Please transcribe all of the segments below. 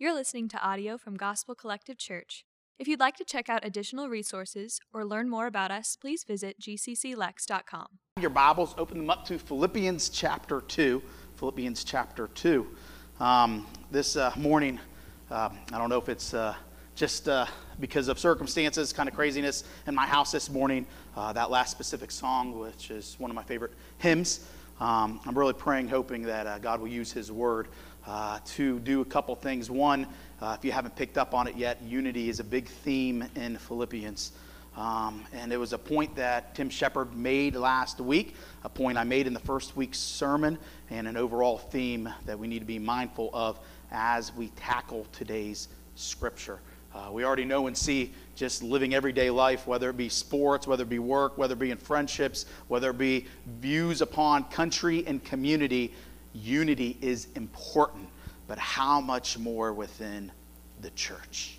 You're listening to audio from Gospel Collective Church. If you'd like to check out additional resources or learn more about us, please visit gcclex.com. Your Bibles, open them up to Philippians chapter 2. Philippians chapter 2. Um, this uh, morning, uh, I don't know if it's uh, just uh, because of circumstances, kind of craziness in my house this morning, uh, that last specific song, which is one of my favorite hymns. Um, I'm really praying, hoping that uh, God will use His Word uh, to do a couple things. One, uh, if you haven't picked up on it yet, unity is a big theme in Philippians. Um, and it was a point that Tim Shepard made last week, a point I made in the first week's sermon, and an overall theme that we need to be mindful of as we tackle today's scripture. Uh, we already know and see just living everyday life, whether it be sports, whether it be work, whether it be in friendships, whether it be views upon country and community, unity is important, but how much more within the church?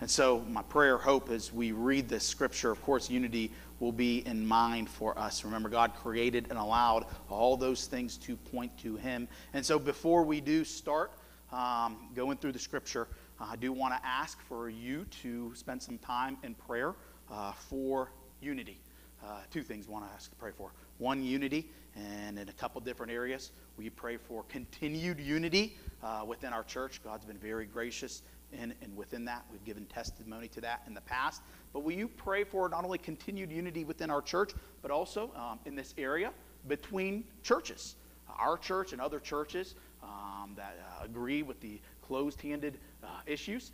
And so, my prayer, hope, as we read this scripture, of course, unity will be in mind for us. Remember, God created and allowed all those things to point to Him. And so, before we do start um, going through the scripture, I do want to ask for you to spend some time in prayer uh, for unity. Uh, two things want to ask to pray for. One, unity, and in a couple different areas. we pray for continued unity uh, within our church? God's been very gracious in, and within that. We've given testimony to that in the past. But will you pray for not only continued unity within our church, but also um, in this area between churches? Our church and other churches um, that uh, agree with the closed handed issues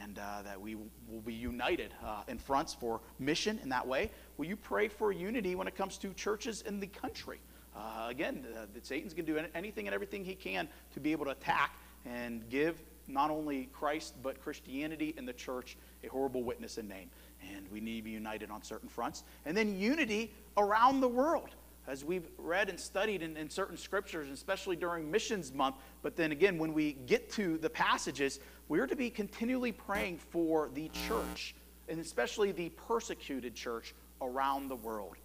and uh, that we will be united uh, in fronts for mission in that way. Will you pray for unity when it comes to churches in the country? Uh, again, uh, that Satan's going to do anything and everything he can to be able to attack and give not only Christ, but Christianity and the church a horrible witness and name. And we need to be united on certain fronts. And then unity around the world. As we've read and studied in, in certain scriptures, especially during Missions Month, but then again, when we get to the passages, we're to be continually praying for the church, and especially the persecuted church around the world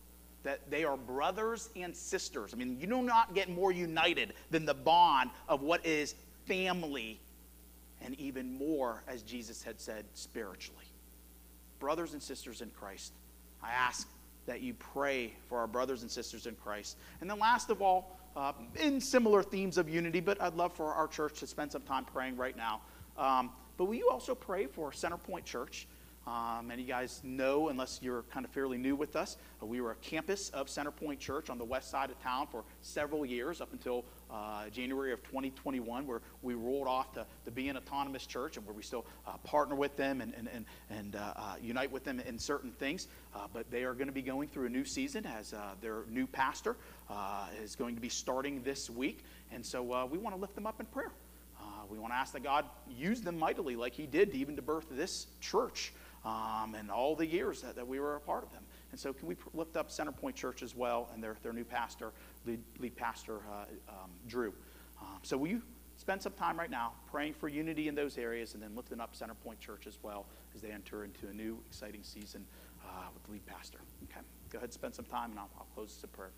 that they are brothers and sisters. I mean, you do not get more united than the bond of what is family, and even more, as Jesus had said, spiritually. Brothers and sisters in Christ, I ask that you pray for our brothers and sisters in Christ. And then, last of all, uh, in similar themes of unity, but I'd love for our church to spend some time praying right now. Um, but will you also pray for Centerpoint Church? Um, many of you guys know, unless you're kind of fairly new with us, uh, we were a campus of Centerpoint Church on the west side of town for several years, up until uh, January of 2021, where we rolled off to, to be an autonomous church and where we still uh, partner with them and, and, and, and uh, uh, unite with them in certain things. Uh, but they are going to be going through a new season as their new pastor is going to be starting this week. And so we want to lift them up in prayer. We want to ask that God use them mightily, like He did, even to birth this church um, and all the years that, that we were a part of them. And so, can we lift up Centerpoint Church as well and their, their new pastor, lead, lead pastor, uh, um, Drew? Um, so, will you spend some time right now praying for unity in those areas and then lifting up Centerpoint Church as well as they enter into a new exciting season uh, with the lead pastor? Okay. Go ahead and spend some time, and I'll, I'll close this prayer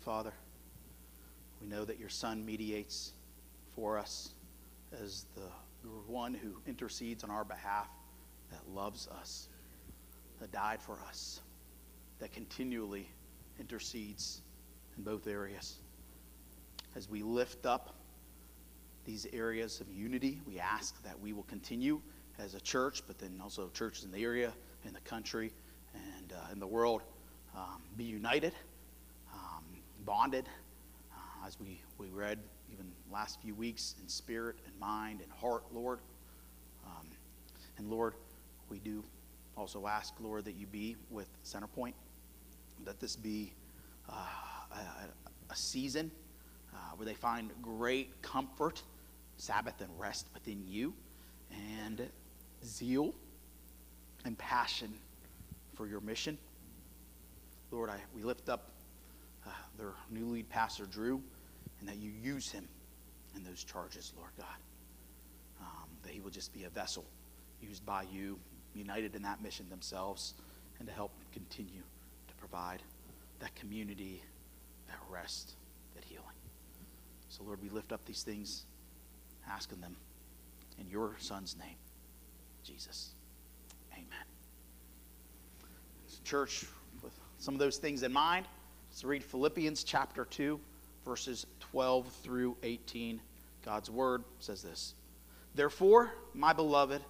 Father, we know that your Son mediates for us as the one who intercedes on our behalf, that loves us, that died for us, that continually intercedes in both areas. As we lift up these areas of unity, we ask that we will continue as a church, but then also churches in the area, in the country, and uh, in the world, um, be united, bonded, uh, as we, we read even last few weeks in spirit and mind and heart, Lord. Um, and Lord, we do also ask, Lord, that you be with Centerpoint, that this be uh, a, a, season uh, where they find great comfort, Sabbath and rest within you, and zeal and passion for your mission. Lord, I, we lift up their new lead pastor, Drew, and that you use him in those charges, Lord God. Um, that he will just be a vessel used by you, united in that mission themselves, and to help continue to provide that community, that rest, that healing. So, Lord, we lift up these things, asking them in your Son's name, Jesus. Amen. Church, with some of those things in mind, let's read Philippians chapter 2, verses 12 through 18. God's word says this Therefore, my beloved,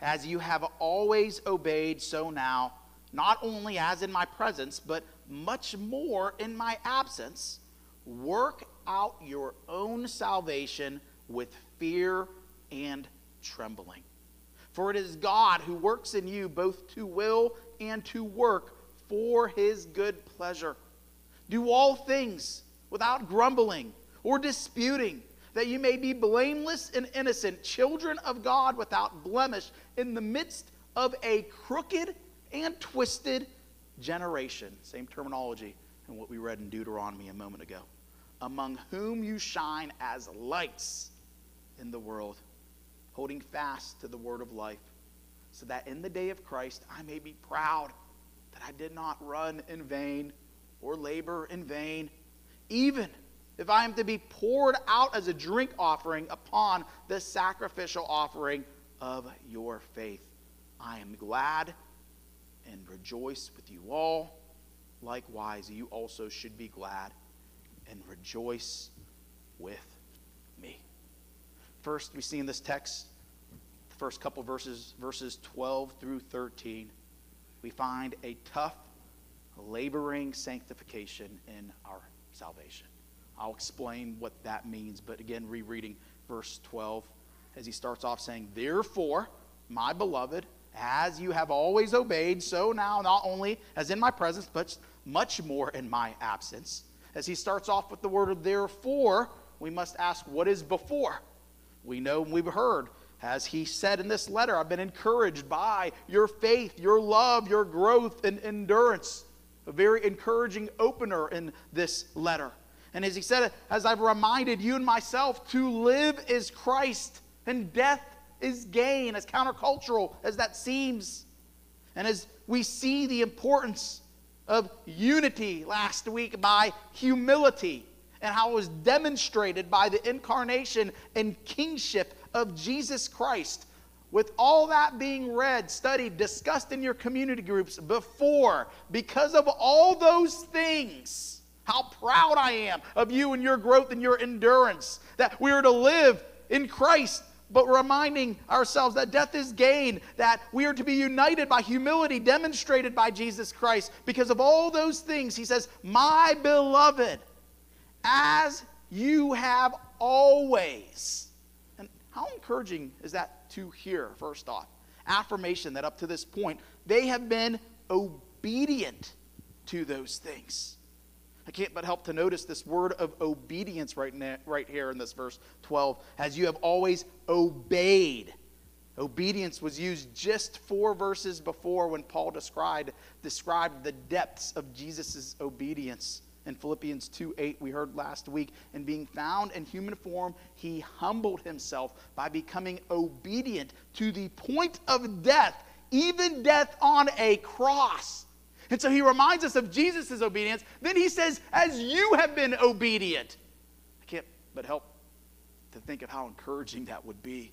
as you have always obeyed, so now, not only as in my presence, but much more in my absence, work out your own salvation with fear and trembling. For it is God who works in you both to will and to work for his good pleasure. Do all things without grumbling or disputing, that you may be blameless and innocent, children of God without blemish, in the midst of a crooked and twisted generation. Same terminology in what we read in Deuteronomy a moment ago. Among whom you shine as lights in the world, holding fast to the word of life, so that in the day of Christ I may be proud that I did not run in vain or labor in vain, even if I am to be poured out as a drink offering upon the sacrificial offering of your faith. I am glad and rejoice with you all. Likewise, you also should be glad and rejoice with me. First, we see in this text, the first couple verses, verses 12 through 13, we find a tough, laboring sanctification in our salvation. I'll explain what that means, but again, rereading verse 12, as he starts off saying, Therefore, my beloved, as you have always obeyed, so now, not only as in my presence, but much more in my absence. As he starts off with the word therefore, we must ask, what is before? We know and we've heard, as he said in this letter, I've been encouraged by your faith, your love, your growth, and endurance. A very encouraging opener in this letter. And as he said, as I've reminded you and myself, to live is Christ and death is gain, as countercultural as that seems. And as we see the importance of unity last week by humility and how it was demonstrated by the incarnation and kingship of Jesus Christ. With all that being read, studied, discussed in your community groups before, because of all those things, how proud I am of you and your growth and your endurance. That we are to live in Christ, but reminding ourselves that death is gain, that we are to be united by humility demonstrated by Jesus Christ. Because of all those things, he says, My beloved, as you have always. And how encouraging is that to hear, first off? Affirmation that up to this point, they have been obedient to those things. I can't but help to notice this word of obedience right, now, right here in this verse 12, as you have always obeyed. Obedience was used just four verses before when Paul described, described the depths of Jesus' obedience. In Philippians 2 8, we heard last week, in being found in human form, he humbled himself by becoming obedient to the point of death, even death on a cross. And so he reminds us of Jesus' obedience. Then he says, as you have been obedient. I can't but help to think of how encouraging that would be.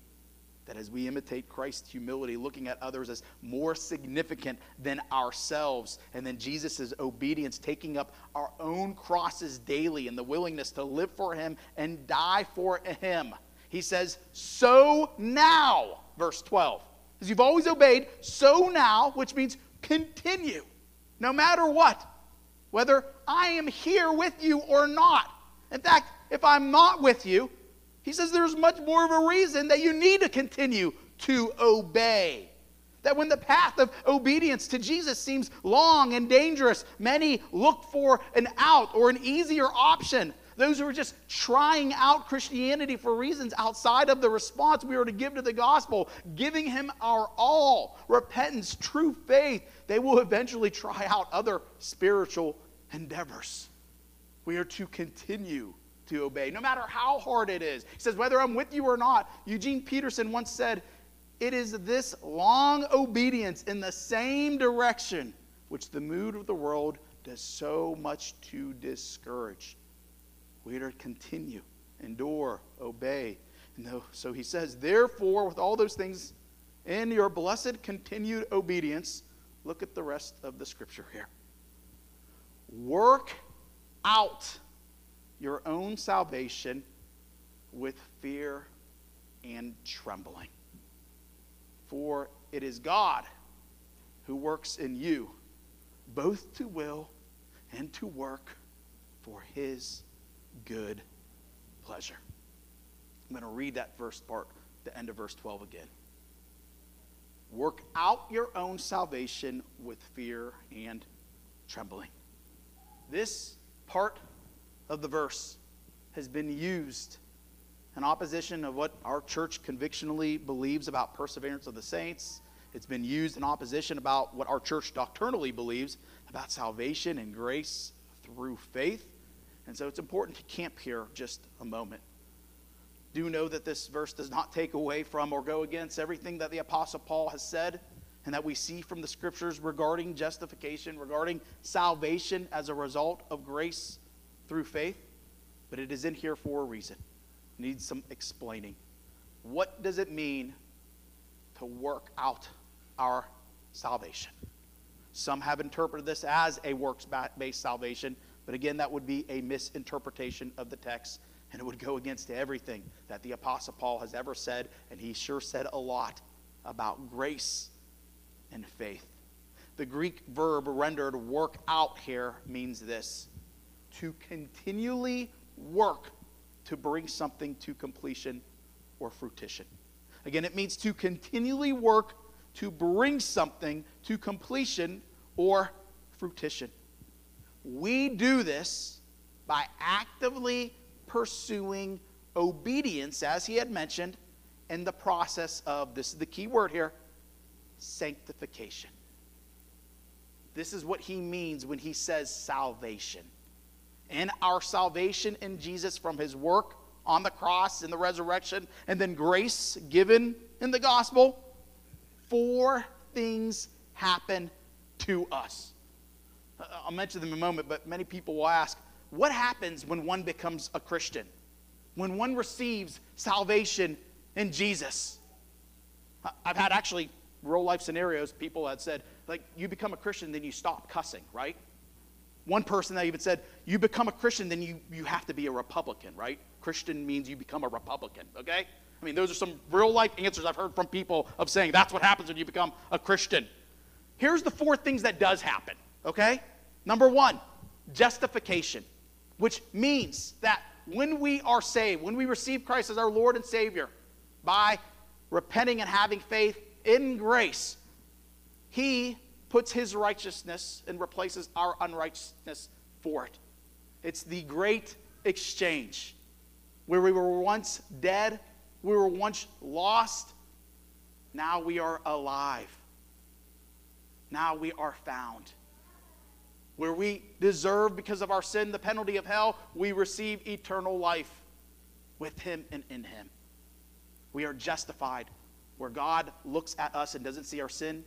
That as we imitate Christ's humility, looking at others as more significant than ourselves, and then Jesus' obedience, taking up our own crosses daily and the willingness to live for Him and die for Him. He says, So now, verse 12. As you've always obeyed, so now, which means continue, no matter what, whether I am here with you or not. In fact, if I'm not with you, he says there's much more of a reason that you need to continue to obey. That when the path of obedience to Jesus seems long and dangerous, many look for an out or an easier option. Those who are just trying out Christianity for reasons outside of the response we are to give to the gospel, giving Him our all, repentance, true faith, they will eventually try out other spiritual endeavors. We are to continue to obey, no matter how hard it is. He says, whether I'm with you or not. Eugene Peterson once said, It is this long obedience in the same direction which the mood of the world does so much to discourage. We are to continue, endure, obey. And so he says, Therefore, with all those things in your blessed continued obedience, look at the rest of the scripture here. Work out your own salvation with fear and trembling. For it is God who works in you both to will and to work for his good pleasure. I'm going to read that first part, the end of verse 12 again. Work out your own salvation with fear and trembling. This part of the verse has been used in opposition of what our church convictionally believes about perseverance of the saints. It's been used in opposition about what our church doctrinally believes about salvation and grace through faith. And so it's important to camp here just a moment. Do know that this verse does not take away from or go against everything that the Apostle Paul has said and that we see from the scriptures regarding justification, regarding salvation as a result of grace through faith, but it is in here for a reason. It needs some explaining. What does it mean to work out our salvation? Some have interpreted this as a works based salvation, but again, that would be a misinterpretation of the text, and it would go against everything that the Apostle Paul has ever said, and he sure said a lot about grace and faith. The Greek verb rendered work out here means this to continually work to bring something to completion or fruition. Again, it means to continually work to bring something to completion or fruition. We do this by actively pursuing obedience, as he had mentioned, in the process of this is the key word here sanctification. This is what he means when he says salvation and our salvation in Jesus from his work on the cross and the resurrection, and then grace given in the gospel, four things happen to us. Uh, I'll mention them in a moment, but many people will ask, what happens when one becomes a Christian? When one receives salvation in Jesus? I've had actually real life scenarios, people had said, like, you become a Christian, then you stop cussing, right? One person that even said, You become a Christian, then you, you have to be a Republican, right? Christian means you become a Republican, okay? I mean, those are some real life answers I've heard from people of saying that's what happens when you become a Christian. Here's the four things that does happen, okay? Number one, justification, which means that when we are saved, when we receive Christ as our Lord and Savior, by repenting and having faith in grace, He puts his righteousness and replaces our unrighteousness for it. It's the great exchange where we were once dead, we were once lost, now we are alive. Now we are found. Where we deserve, because of our sin, the penalty of hell, we receive eternal life with Him and in Him. We are justified. Where God looks at us and doesn't see our sin,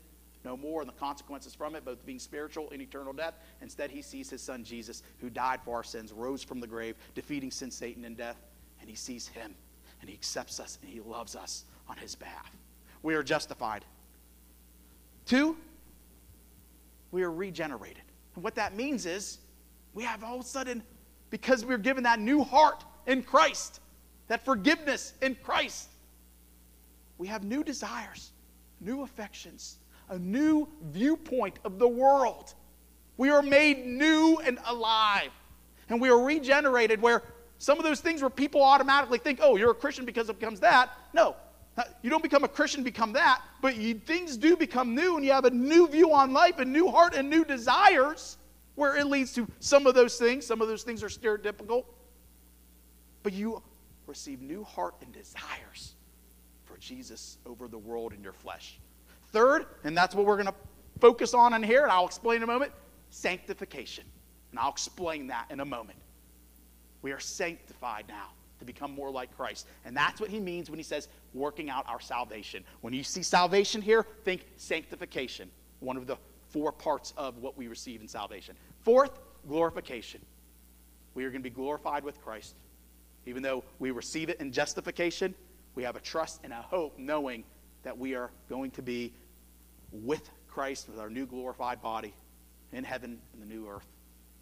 no more and the consequences from it, both being spiritual and eternal death. Instead, he sees his son Jesus, who died for our sins, rose from the grave, defeating sin, Satan, and death. And he sees him, and he accepts us, and he loves us on his behalf. We are justified. Two, we are regenerated. And what that means is we have all of a sudden, because we're given that new heart in Christ, that forgiveness in Christ, we have new desires, new affections, a new viewpoint of the world. We are made new and alive. And we are regenerated where some of those things where people automatically think, oh, you're a Christian because it becomes that. No, uh, you don't become a Christian, become that. But you, things do become new, and you have a new view on life, a new heart, and new desires where it leads to some of those things. Some of those things are stereotypical. But you receive new heart and desires for Jesus over the world in your flesh. Third, and that's what we're going to focus on in here, and I'll explain in a moment sanctification. And I'll explain that in a moment. We are sanctified now to become more like Christ. And that's what he means when he says working out our salvation. When you see salvation here, think sanctification, one of the four parts of what we receive in salvation. Fourth, glorification. We are going to be glorified with Christ. Even though we receive it in justification, we have a trust and a hope knowing that we are going to be with Christ with our new glorified body in heaven in the new earth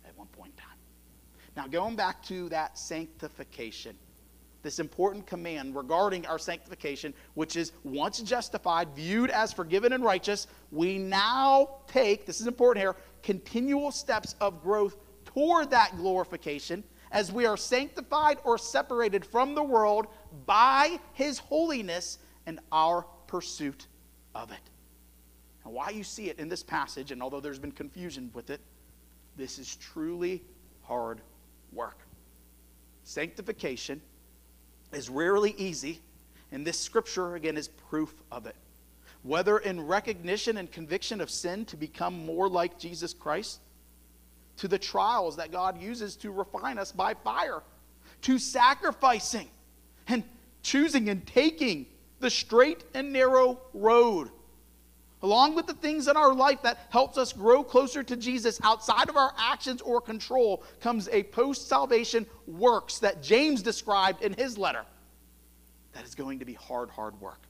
at one point in time. Now, going back to that sanctification, this important command regarding our sanctification, which is once justified, viewed as forgiven and righteous, we now take, this is important here, continual steps of growth toward that glorification as we are sanctified or separated from the world by his holiness and our pursuit of it. And why you see it in this passage, and although there's been confusion with it, this is truly hard work. Sanctification is rarely easy, and this scripture, again, is proof of it. Whether in recognition and conviction of sin to become more like Jesus Christ, to the trials that God uses to refine us by fire, to sacrificing and choosing and taking the straight and narrow road along with the things in our life that helps us grow closer to Jesus outside of our actions or control comes a post-salvation works that James described in his letter that is going to be hard hard work.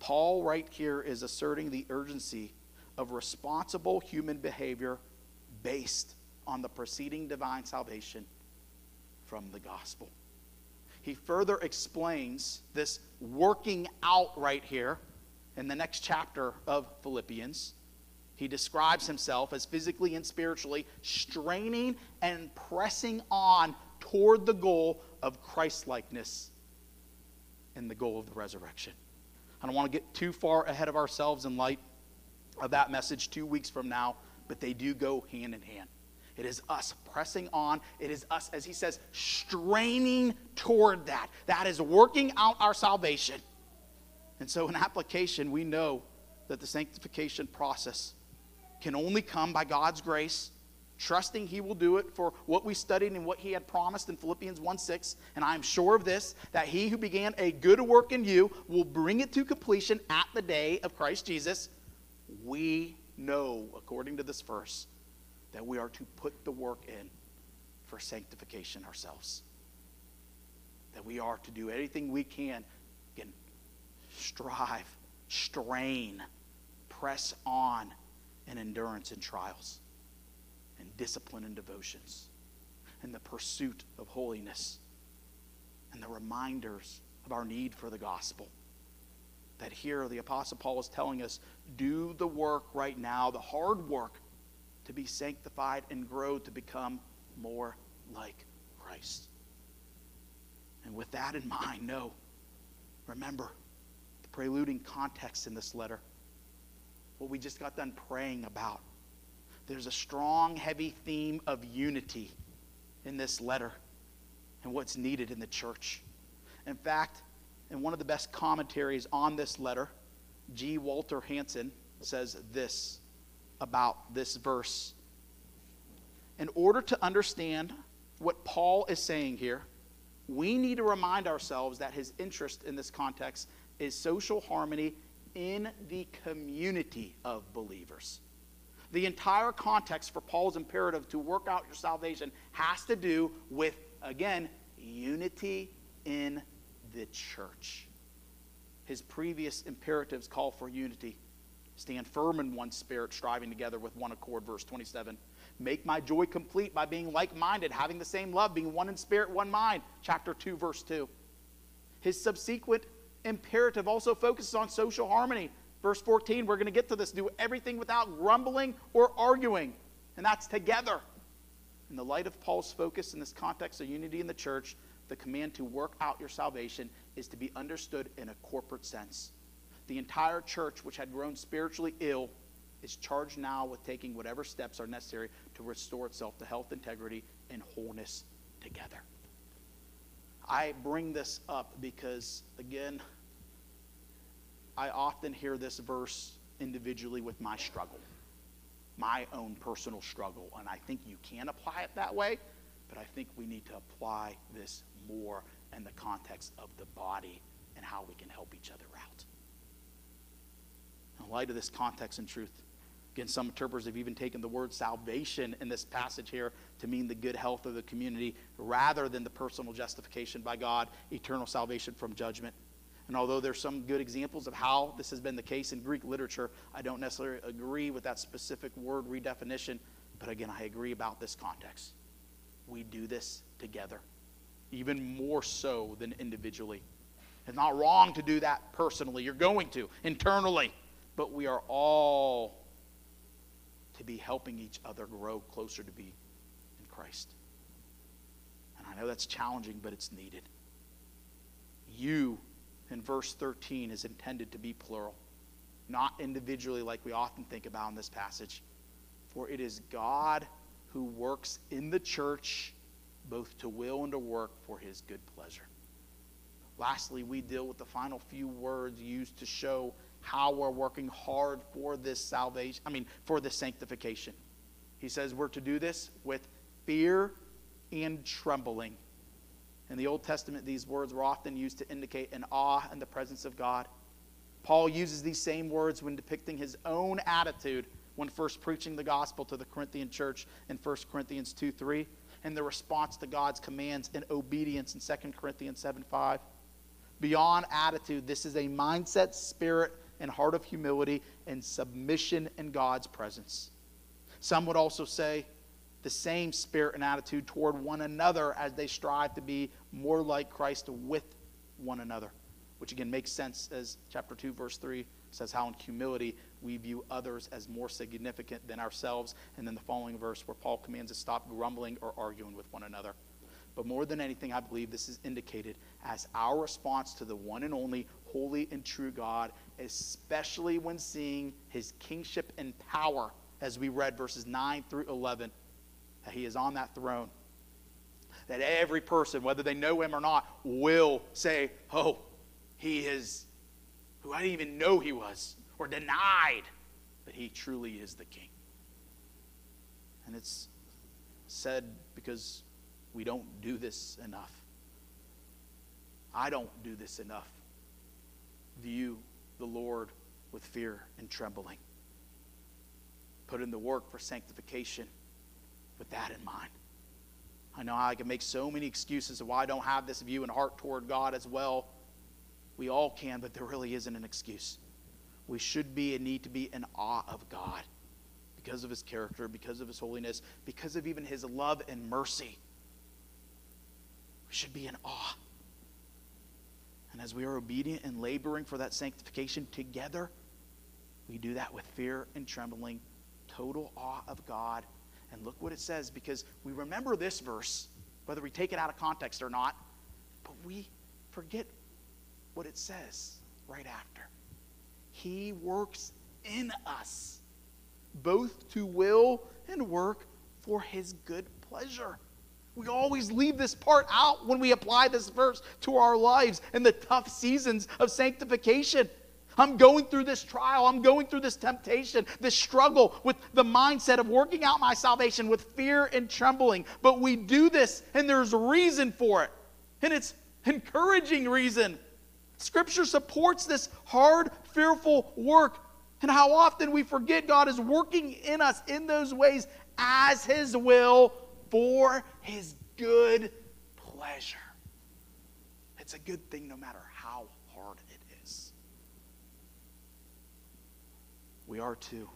Paul right here is asserting the urgency of responsible human behavior based on the preceding divine salvation from the gospel. He further explains this working out right here in the next chapter of Philippians, he describes himself as physically and spiritually straining and pressing on toward the goal of Christlikeness and the goal of the resurrection. I don't want to get too far ahead of ourselves in light of that message two weeks from now, but they do go hand in hand. It is us pressing on. It is us, as he says, straining toward that. That is working out our salvation. And so, in application, we know that the sanctification process can only come by God's grace, trusting He will do it for what we studied and what He had promised in Philippians 1 6. And I am sure of this, that He who began a good work in you will bring it to completion at the day of Christ Jesus. We know, according to this verse, that we are to put the work in for sanctification ourselves. That we are to do anything we can strive, strain, press on in endurance in trials, and discipline and devotions, and the pursuit of holiness, and the reminders of our need for the gospel. That here the Apostle Paul is telling us do the work right now, the hard work, to be sanctified and grow to become more like Christ. And with that in mind, know, remember, preluding context in this letter. What we just got done praying about. There's a strong, heavy theme of unity in this letter and what's needed in the church. In fact, in one of the best commentaries on this letter, G. Walter Hansen says this about this verse. In order to understand what Paul is saying here, we need to remind ourselves that his interest in this context is social harmony in the community of believers. The entire context for Paul's imperative to work out your salvation has to do with, again, unity in the church. His previous imperatives call for unity. Stand firm in one spirit, striving together with one accord, verse 27. Make my joy complete by being like minded, having the same love, being one in spirit, one mind, chapter 2, verse 2. His subsequent imperative also focuses on social harmony. Verse 14, we're going to get to this. Do everything without grumbling or arguing. And that's together. In the light of Paul's focus in this context of unity in the church, the command to work out your salvation is to be understood in a corporate sense. The entire church, which had grown spiritually ill, is charged now with taking whatever steps are necessary to restore itself to health, integrity, and wholeness together. I bring this up because, again, I often hear this verse individually with my struggle, my own personal struggle. And I think you can apply it that way, but I think we need to apply this more in the context of the body and how we can help each other out. In light of this context and truth, again, some interpreters have even taken the word salvation in this passage here to mean the good health of the community rather than the personal justification by God, eternal salvation from judgment. And although there's some good examples of how this has been the case in Greek literature, I don't necessarily agree with that specific word redefinition. But again, I agree about this context. We do this together even more so than individually. It's not wrong to do that personally. You're going to, internally. But we are all to be helping each other grow closer to be in Christ. And I know that's challenging, but it's needed. You, in verse 13, is intended to be plural, not individually like we often think about in this passage. For it is God who works in the church both to will and to work for his good pleasure. Lastly, we deal with the final few words used to show how we're working hard for this salvation, I mean, for this sanctification. He says we're to do this with fear and trembling. In the Old Testament, these words were often used to indicate an awe in the presence of God. Paul uses these same words when depicting his own attitude when first preaching the gospel to the Corinthian church in 1 Corinthians 2 3 and the response to God's commands in obedience in 2 Corinthians 7 5. Beyond attitude, this is a mindset, spirit, and heart of humility and submission in God's presence. Some would also say the same spirit and attitude toward one another as they strive to be more like Christ with one another, which again makes sense as chapter 2, verse 3 says how in humility we view others as more significant than ourselves. And then the following verse where Paul commands us stop grumbling or arguing with one another. But more than anything, I believe this is indicated as our response to the one and only holy and true God, especially when seeing his kingship and power, as we read verses 9 through 11, that he is on that throne. That every person, whether they know him or not, will say, Oh, he is who I didn't even know he was or denied that he truly is the king. And it's said because we don't do this enough. I don't do this enough. View the Lord with fear and trembling. Put in the work for sanctification with that in mind. I know I can make so many excuses of why I don't have this view and heart toward God as well. We all can, but there really isn't an excuse. We should be and need to be in awe of God because of his character, because of his holiness, because of even his love and mercy. We should be in awe. And as we are obedient and laboring for that sanctification together, we do that with fear and trembling, total awe of God. And look what it says because we remember this verse, whether we take it out of context or not, but we forget what it says right after. He works in us, both to will and work for his good pleasure. We always leave this part out when we apply this verse to our lives in the tough seasons of sanctification. I'm going through this trial. I'm going through this temptation, this struggle with the mindset of working out my salvation with fear and trembling. But we do this, and there's a reason for it. And it's encouraging reason. Scripture supports this hard, fearful work. And how often we forget God is working in us in those ways as His will for His good pleasure. It's a good thing no matter how hard it is. We are to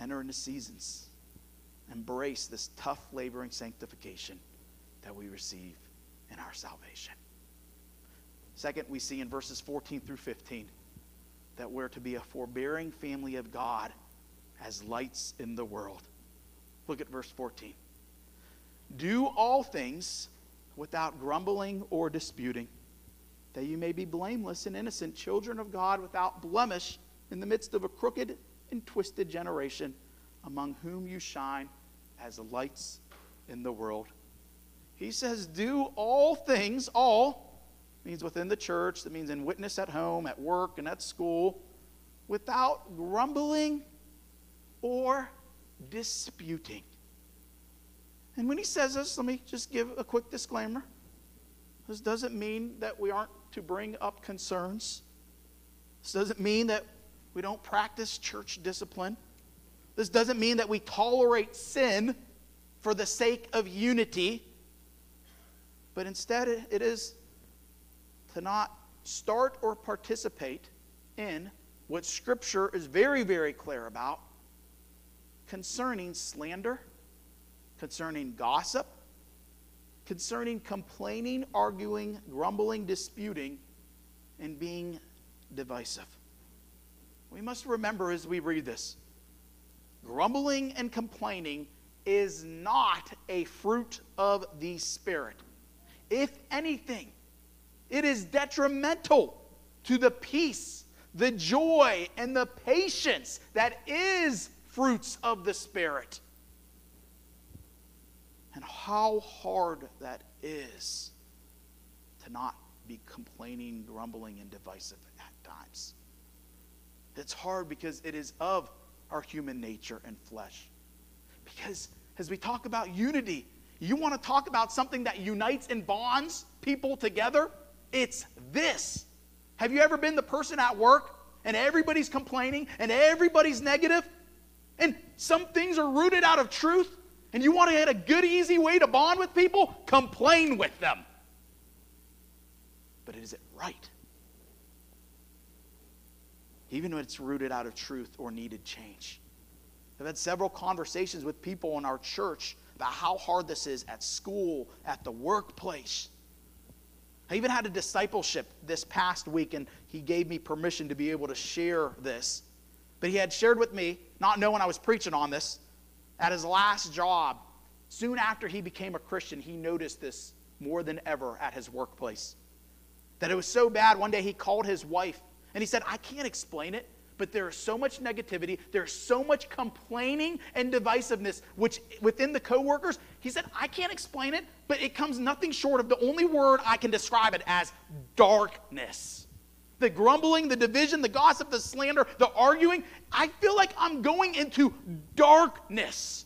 enter into seasons, embrace this tough, laboring sanctification that we receive in our salvation. Second, we see in verses 14 through 15 that we're to be a forbearing family of God as lights in the world. Look at verse 14. Do all things without grumbling or disputing, that you may be blameless and innocent, children of God without blemish in the midst of a crooked and twisted generation, among whom you shine as lights in the world. He says, Do all things, all means within the church, that means in witness at home, at work, and at school, without grumbling or disputing. And when he says this, let me just give a quick disclaimer. This doesn't mean that we aren't to bring up concerns. This doesn't mean that we don't practice church discipline. This doesn't mean that we tolerate sin for the sake of unity. But instead, it is to not start or participate in what Scripture is very, very clear about concerning slander concerning gossip, concerning complaining, arguing, grumbling, disputing, and being divisive. We must remember as we read this grumbling and complaining is not a fruit of the Spirit. If anything, it is detrimental to the peace, the joy, and the patience that is fruits of the Spirit and how hard that is to not be complaining, grumbling, and divisive at times. It's hard because it is of our human nature and flesh. Because as we talk about unity, you want to talk about something that unites and bonds people together? It's this. Have you ever been the person at work and everybody's complaining and everybody's? And some things are rooted out of truth and you want to get a good, easy way to bond with people? Complain with them. But is it right? Even when it's rooted out of truth or needed change. I've had several conversations with people in our church about how hard this is at school, at the workplace. I even had a discipleship this past week, and he gave me permission to be able to share this. But he had shared with me, not knowing I was preaching on this, at his last job, soon after he became a Christian, he noticed this more than ever at his workplace. That it was so bad, one day he called his wife and he said, I can't explain it, but there is so much negativity, there's so much complaining and divisiveness which within the coworkers. He said, I can't explain it, but it comes nothing short of the only word I can describe it as darkness the grumbling, the division, the gossip, the slander, the arguing, I feel like I'm going into darkness.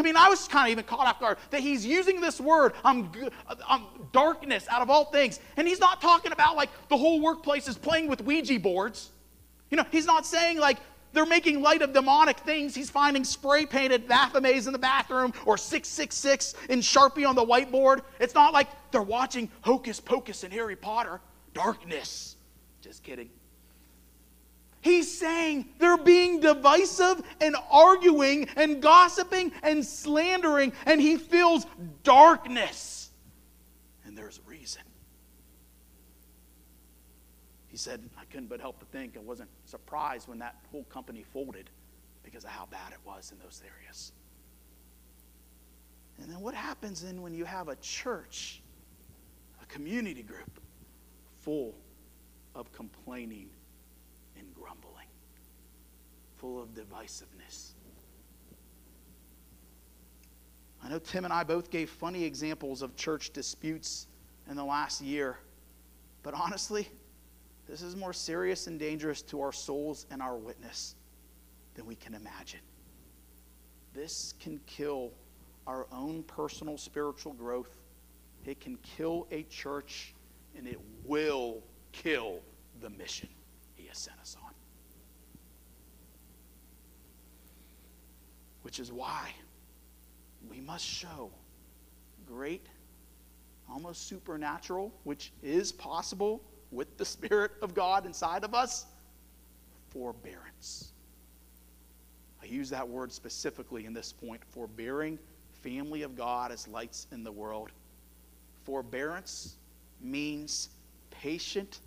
I mean, I was kind of even caught off guard that he's using this word, um, I'm, I'm um, darkness out of all things. And he's not talking about like the whole workplace is playing with Ouija boards. You know, he's not saying like they're making light of demonic things. He's finding spray painted Baphomet in the bathroom or 666 in Sharpie on the whiteboard. It's not like they're watching Hocus Pocus and Harry Potter. Darkness. Just kidding. He's saying they're being divisive and arguing and gossiping and slandering, and he feels darkness. And there's a reason. He said, I couldn't but help to think I wasn't surprised when that whole company folded because of how bad it was in those areas. And then what happens then when you have a church, a community group full of complaining full of divisiveness. I know Tim and I both gave funny examples of church disputes in the last year, but honestly, this is more serious and dangerous to our souls and our witness than we can imagine. This can kill our own personal spiritual growth. It can kill a church and it will kill the mission he has sent us on. Which is why we must show great, almost supernatural, which is possible with the Spirit of God inside of us, forbearance. I use that word specifically in this point forbearing, family of God as lights in the world. Forbearance means patient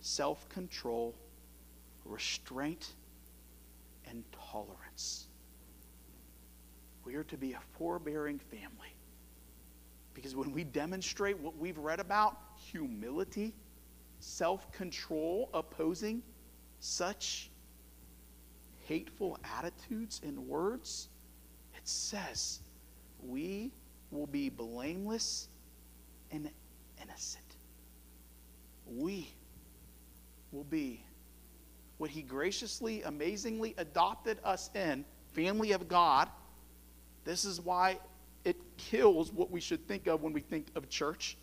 self control, restraint, and tolerance. We are to be a forbearing family. Because when we demonstrate what we've read about humility, self control, opposing such hateful attitudes and words, it says we will be blameless and innocent. We will be what He graciously, amazingly adopted us in, family of God. This is why it kills what we should think of when we think of church.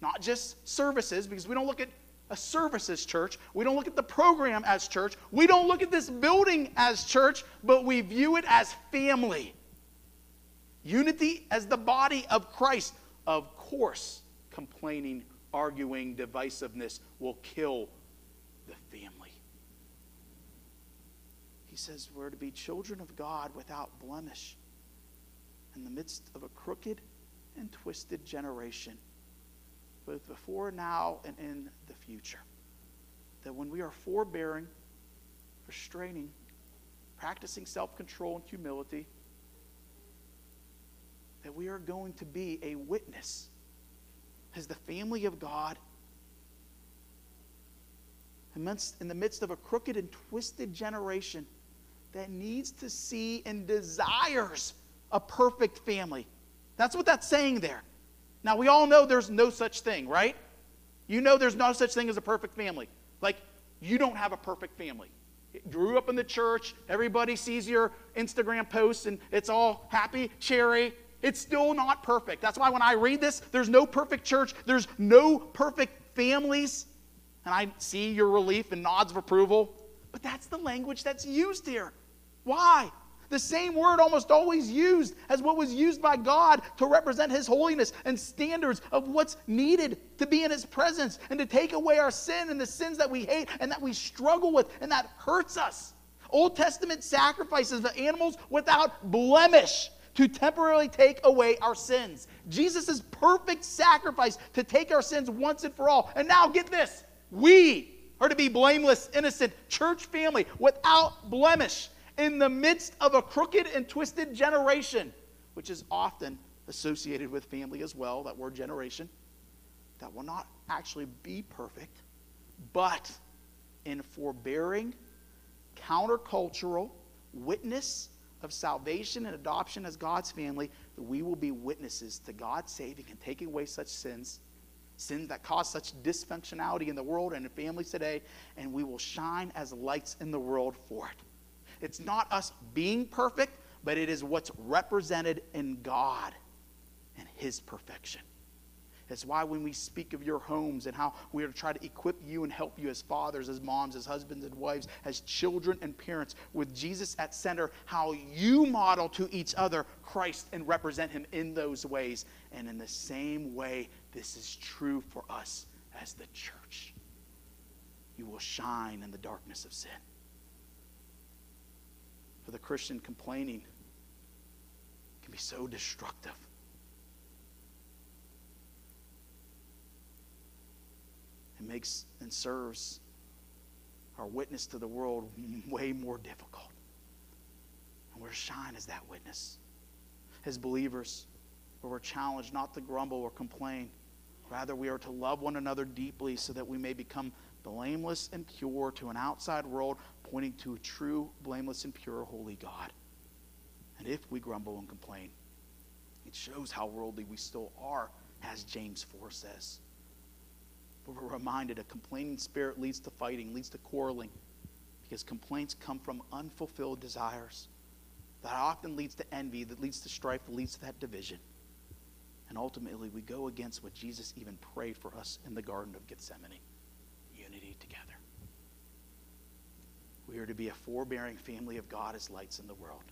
Not just services, because we don't look at a services church. We don't look at the program as church. We don't look at this building as church, but we view it as family. Unity as the body of Christ. Of course, complaining, arguing, divisiveness will kill the family. He says we're to be children of God without blemish in the midst of a crooked and twisted generation, both before now and in the future. That when we are forbearing, restraining, practicing self control and humility, that we are going to be a witness as the family of God in the midst of a crooked and twisted generation that needs to see and desires a perfect family. That's what that's saying there. Now, we all know there's no such thing, right? You know there's no such thing as a perfect family. Like, you don't have a perfect family. grew up in the church, everybody sees your Instagram posts, and it's all happy, cherry. It's still not perfect. That's why when I read this, there's no perfect church, there's no perfect families. And I see your relief and nods of approval. But that's the language that's used here. Why? The same word almost always used as what was used by God to represent His holiness and standards of what's needed to be in His presence and to take away our sin and the sins that we hate and that we struggle with and that hurts us. Old Testament sacrifices of animals without blemish to temporarily take away our sins. Jesus' perfect sacrifice to take our sins once and for all. And now get this we are to be blameless, innocent, church family without blemish in the midst of a crooked and twisted generation, which is often associated with family as well, that word generation, that will not actually be perfect, but in forbearing, countercultural witness of salvation and adoption as God's family, that we will be witnesses to God saving and taking away such sins, sins that cause such dysfunctionality in the world and in families today, and we will shine as lights in the world for it. It's not us being perfect, but it is what's represented in God and His perfection. That's why when we speak of your homes and how we are to try to equip you and help you as fathers, as moms, as husbands and wives, as children and parents, with Jesus at center, how you model to each other Christ and represent Him in those ways. And in the same way, this is true for us as the church. You will shine in the darkness of sin for the Christian complaining can be so destructive. It makes and serves our witness to the world way more difficult. And we're shine as that witness. As believers, where we're challenged not to grumble or complain. Rather, we are to love one another deeply so that we may become blameless and pure to an outside world pointing to a true, blameless, and pure, holy God. And if we grumble and complain, it shows how worldly we still are, as James 4 says. But we're reminded a complaining spirit leads to fighting, leads to quarreling, because complaints come from unfulfilled desires. That often leads to envy, that leads to strife, that leads to that division. And ultimately, we go against what Jesus even prayed for us in the Garden of Gethsemane unity together. We are to be a forbearing family of God as lights in the world.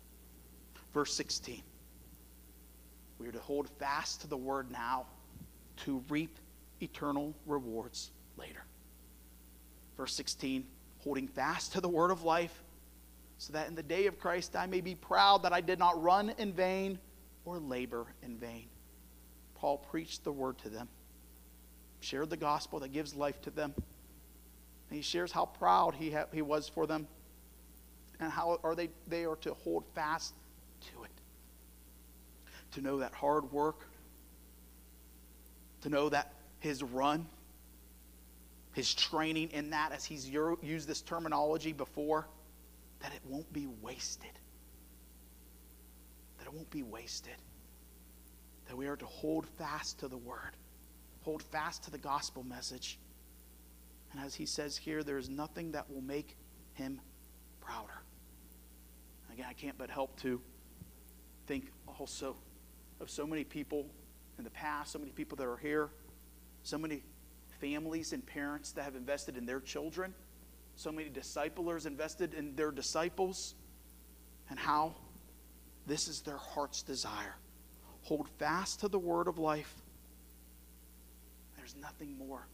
Verse 16. We are to hold fast to the word now to reap eternal rewards later. Verse 16, holding fast to the word of life, so that in the day of Christ I may be proud that I did not run in vain or labor in vain. Paul preached the word to them, shared the gospel that gives life to them. And he shares how proud he, ha- he was for them and how are they, they are to hold fast to it. To know that hard work, to know that his run, his training in that, as he's used this terminology before, that it won't be wasted. That it won't be wasted that we are to hold fast to the word, hold fast to the gospel message. And as he says here, there is nothing that will make him prouder. Again, I can't but help to think also of so many people in the past, so many people that are here, so many families and parents that have invested in their children, so many disciplers invested in their disciples, and how this is their heart's desire Hold fast to the word of life. There's nothing more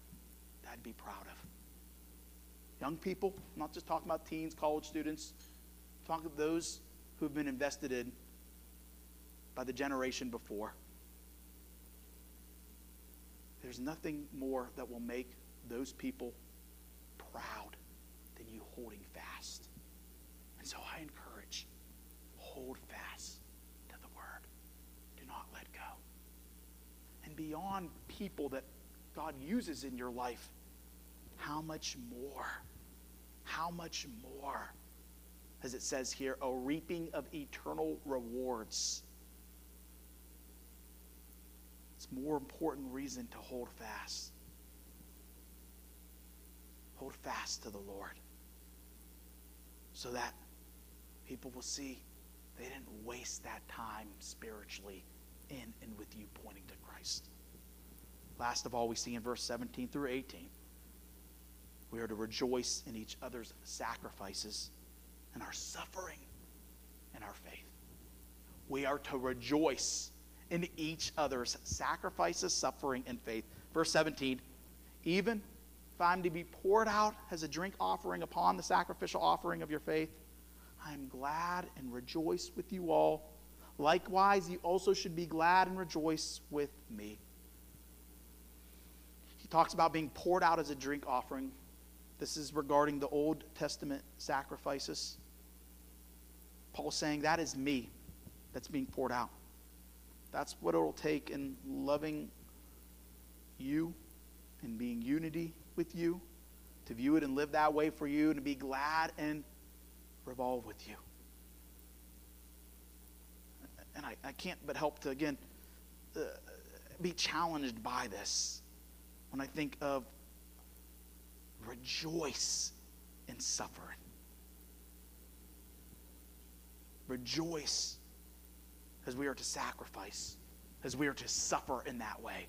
that I'd be proud of. Young people, I'm not just talking about teens, college students, I'm talking about those who've been invested in by the generation before. There's nothing more that will make those people proud than you holding fast. And so I encourage hold fast to the word, do not let go. And beyond people that God uses in your life, how much more? How much more? As it says here, a reaping of eternal rewards. It's more important reason to hold fast. Hold fast to the Lord so that people will see they didn't waste that time spiritually in and with you pointing to Christ. Last of all, we see in verse 17 through 18, we are to rejoice in each other's sacrifices and our suffering and our faith. We are to rejoice in each other's sacrifices, suffering, and faith. Verse 17, even if I'm to be poured out as a drink offering upon the sacrificial offering of your faith, I am glad and rejoice with you all. Likewise, you also should be glad and rejoice with me. He talks about being poured out as a drink offering. This is regarding the Old Testament sacrifices. Paul's saying, That is me that's being poured out. That's what it'll take in loving you and being unity with you, to view it and live that way for you, and to be glad and revolve with you and I, I can't but help to, again, uh, be challenged by this when I think of rejoice in suffering. Rejoice as we are to sacrifice, as we are to suffer in that way.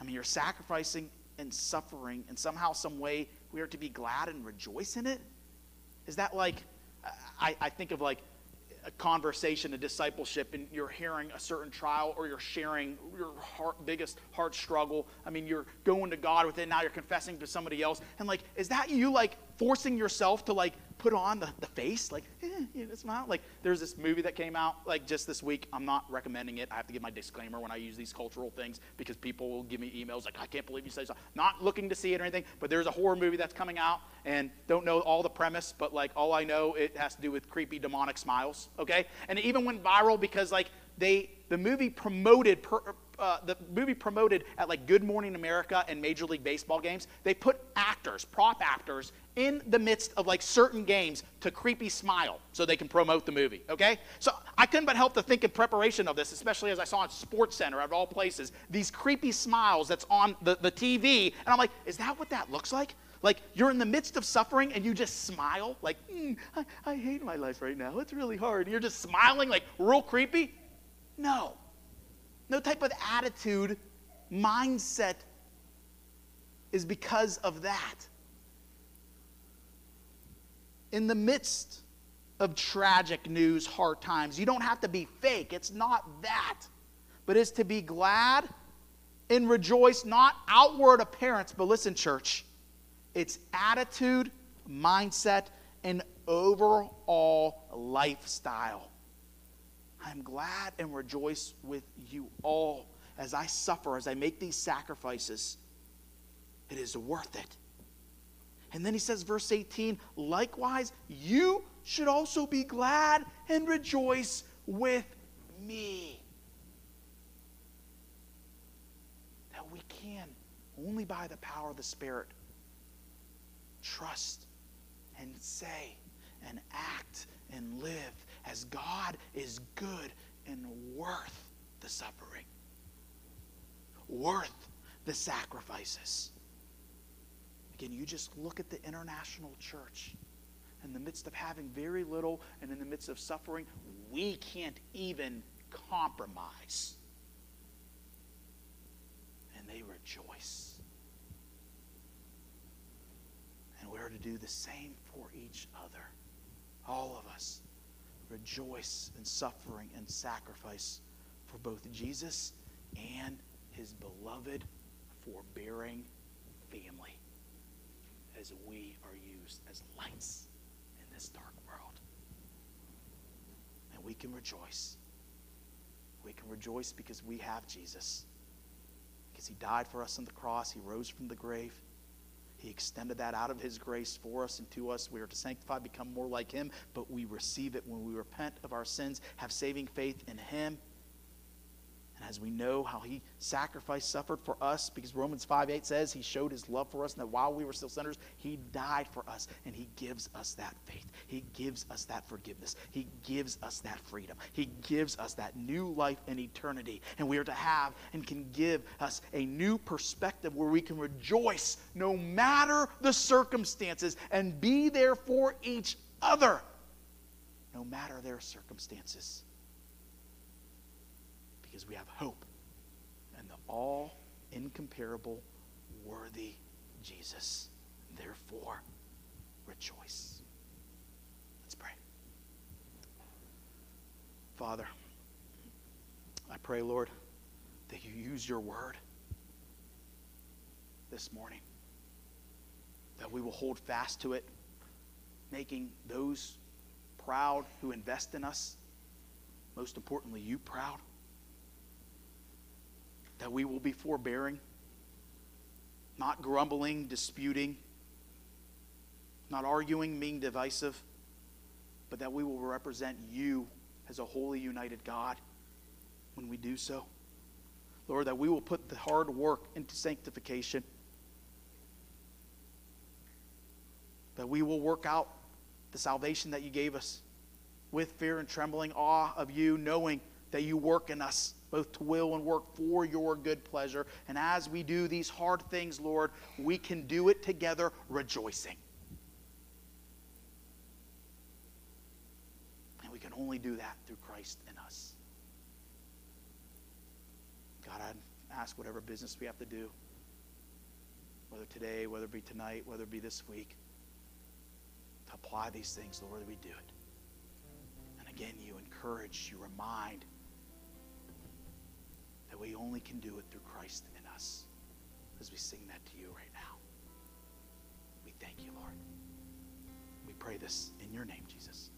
I mean, you're sacrificing and suffering, and somehow, some way, we are to be glad and rejoice in it. Is that like, I, I think of like a conversation, a discipleship, and you're hearing a certain trial or you're sharing your heart, biggest heart struggle. I mean, you're going to God with it. Now you're confessing to somebody else. And like, is that you like forcing yourself to like put on the, the face, like, eh, you know, smile. Like, there's this movie that came out, like, just this week. I'm not recommending it. I have to give my disclaimer when I use these cultural things because people will give me emails like, I can't believe you said so. Not looking to see it or anything, but there's a horror movie that's coming out and don't know all the premise, but, like, all I know, it has to do with creepy demonic smiles, okay? And it even went viral because, like, they, the movie promoted, per, uh, the movie promoted at like Good Morning America and Major League Baseball games, they put actors, prop actors, in the midst of like certain games to creepy smile so they can promote the movie. Okay? So I couldn't but help to think in preparation of this, especially as I saw in Sports Center of all places, these creepy smiles that's on the, the TV. And I'm like, is that what that looks like? Like you're in the midst of suffering and you just smile, like, mm, I, I hate my life right now. It's really hard. You're just smiling, like real creepy. No. No, type of attitude, mindset is because of that. In the midst of tragic news, hard times, you don't have to be fake. It's not that. But it's to be glad and rejoice, not outward appearance, but listen, church, it's attitude, mindset, and overall lifestyle. I'm glad and rejoice with you all as I suffer, as I make these sacrifices. It is worth it. And then he says, verse 18, likewise, you should also be glad and rejoice with me. That we can, only by the power of the Spirit, trust and say and act and live as God is good and worth the suffering, worth the sacrifices. Again, you just look at the international church. In the midst of having very little and in the midst of suffering, we can't even compromise. And they rejoice. And we're to do the same for each other. All of us rejoice in suffering and sacrifice for both Jesus and his beloved, forbearing family as we are used as lights in this dark world. And we can rejoice. We can rejoice because we have Jesus. Because he died for us on the cross, he rose from the grave. He extended that out of his grace for us and to us. We are to sanctify, become more like him, but we receive it when we repent of our sins, have saving faith in him and as we know how he sacrificed, suffered for us, because Romans 5 8 says he showed his love for us, and that while we were still sinners, he died for us, and he gives us that faith. He gives us that forgiveness. He gives us that freedom. He gives us that new life and eternity. And we are to have and can give us a new perspective where we can rejoice no matter the circumstances and be there for each other no matter their circumstances because we have hope and the all incomparable, worthy Jesus. Therefore, rejoice. Let's pray. Father, I pray, Lord, that you use your word this morning, that we will hold fast to it, making those proud who invest in us, most importantly, you proud that we will be forbearing, not grumbling, disputing, not arguing, being divisive, but that we will represent you as a holy, united God when we do so. Lord, that we will put the hard work into sanctification, that we will work out the salvation that you gave us with fear and trembling, awe of you, knowing that you work in us both to will and work for your good pleasure. And as we do these hard things, Lord, we can do it together rejoicing. And we can only do that through Christ in us. God, I ask whatever business we have to do, whether today, whether it be tonight, whether it be this week, to apply these things, Lord, we do it. And again, you encourage, you remind, we only can do it through Christ in us as we sing that to you right now. We thank you, Lord. We pray this in your name, Jesus.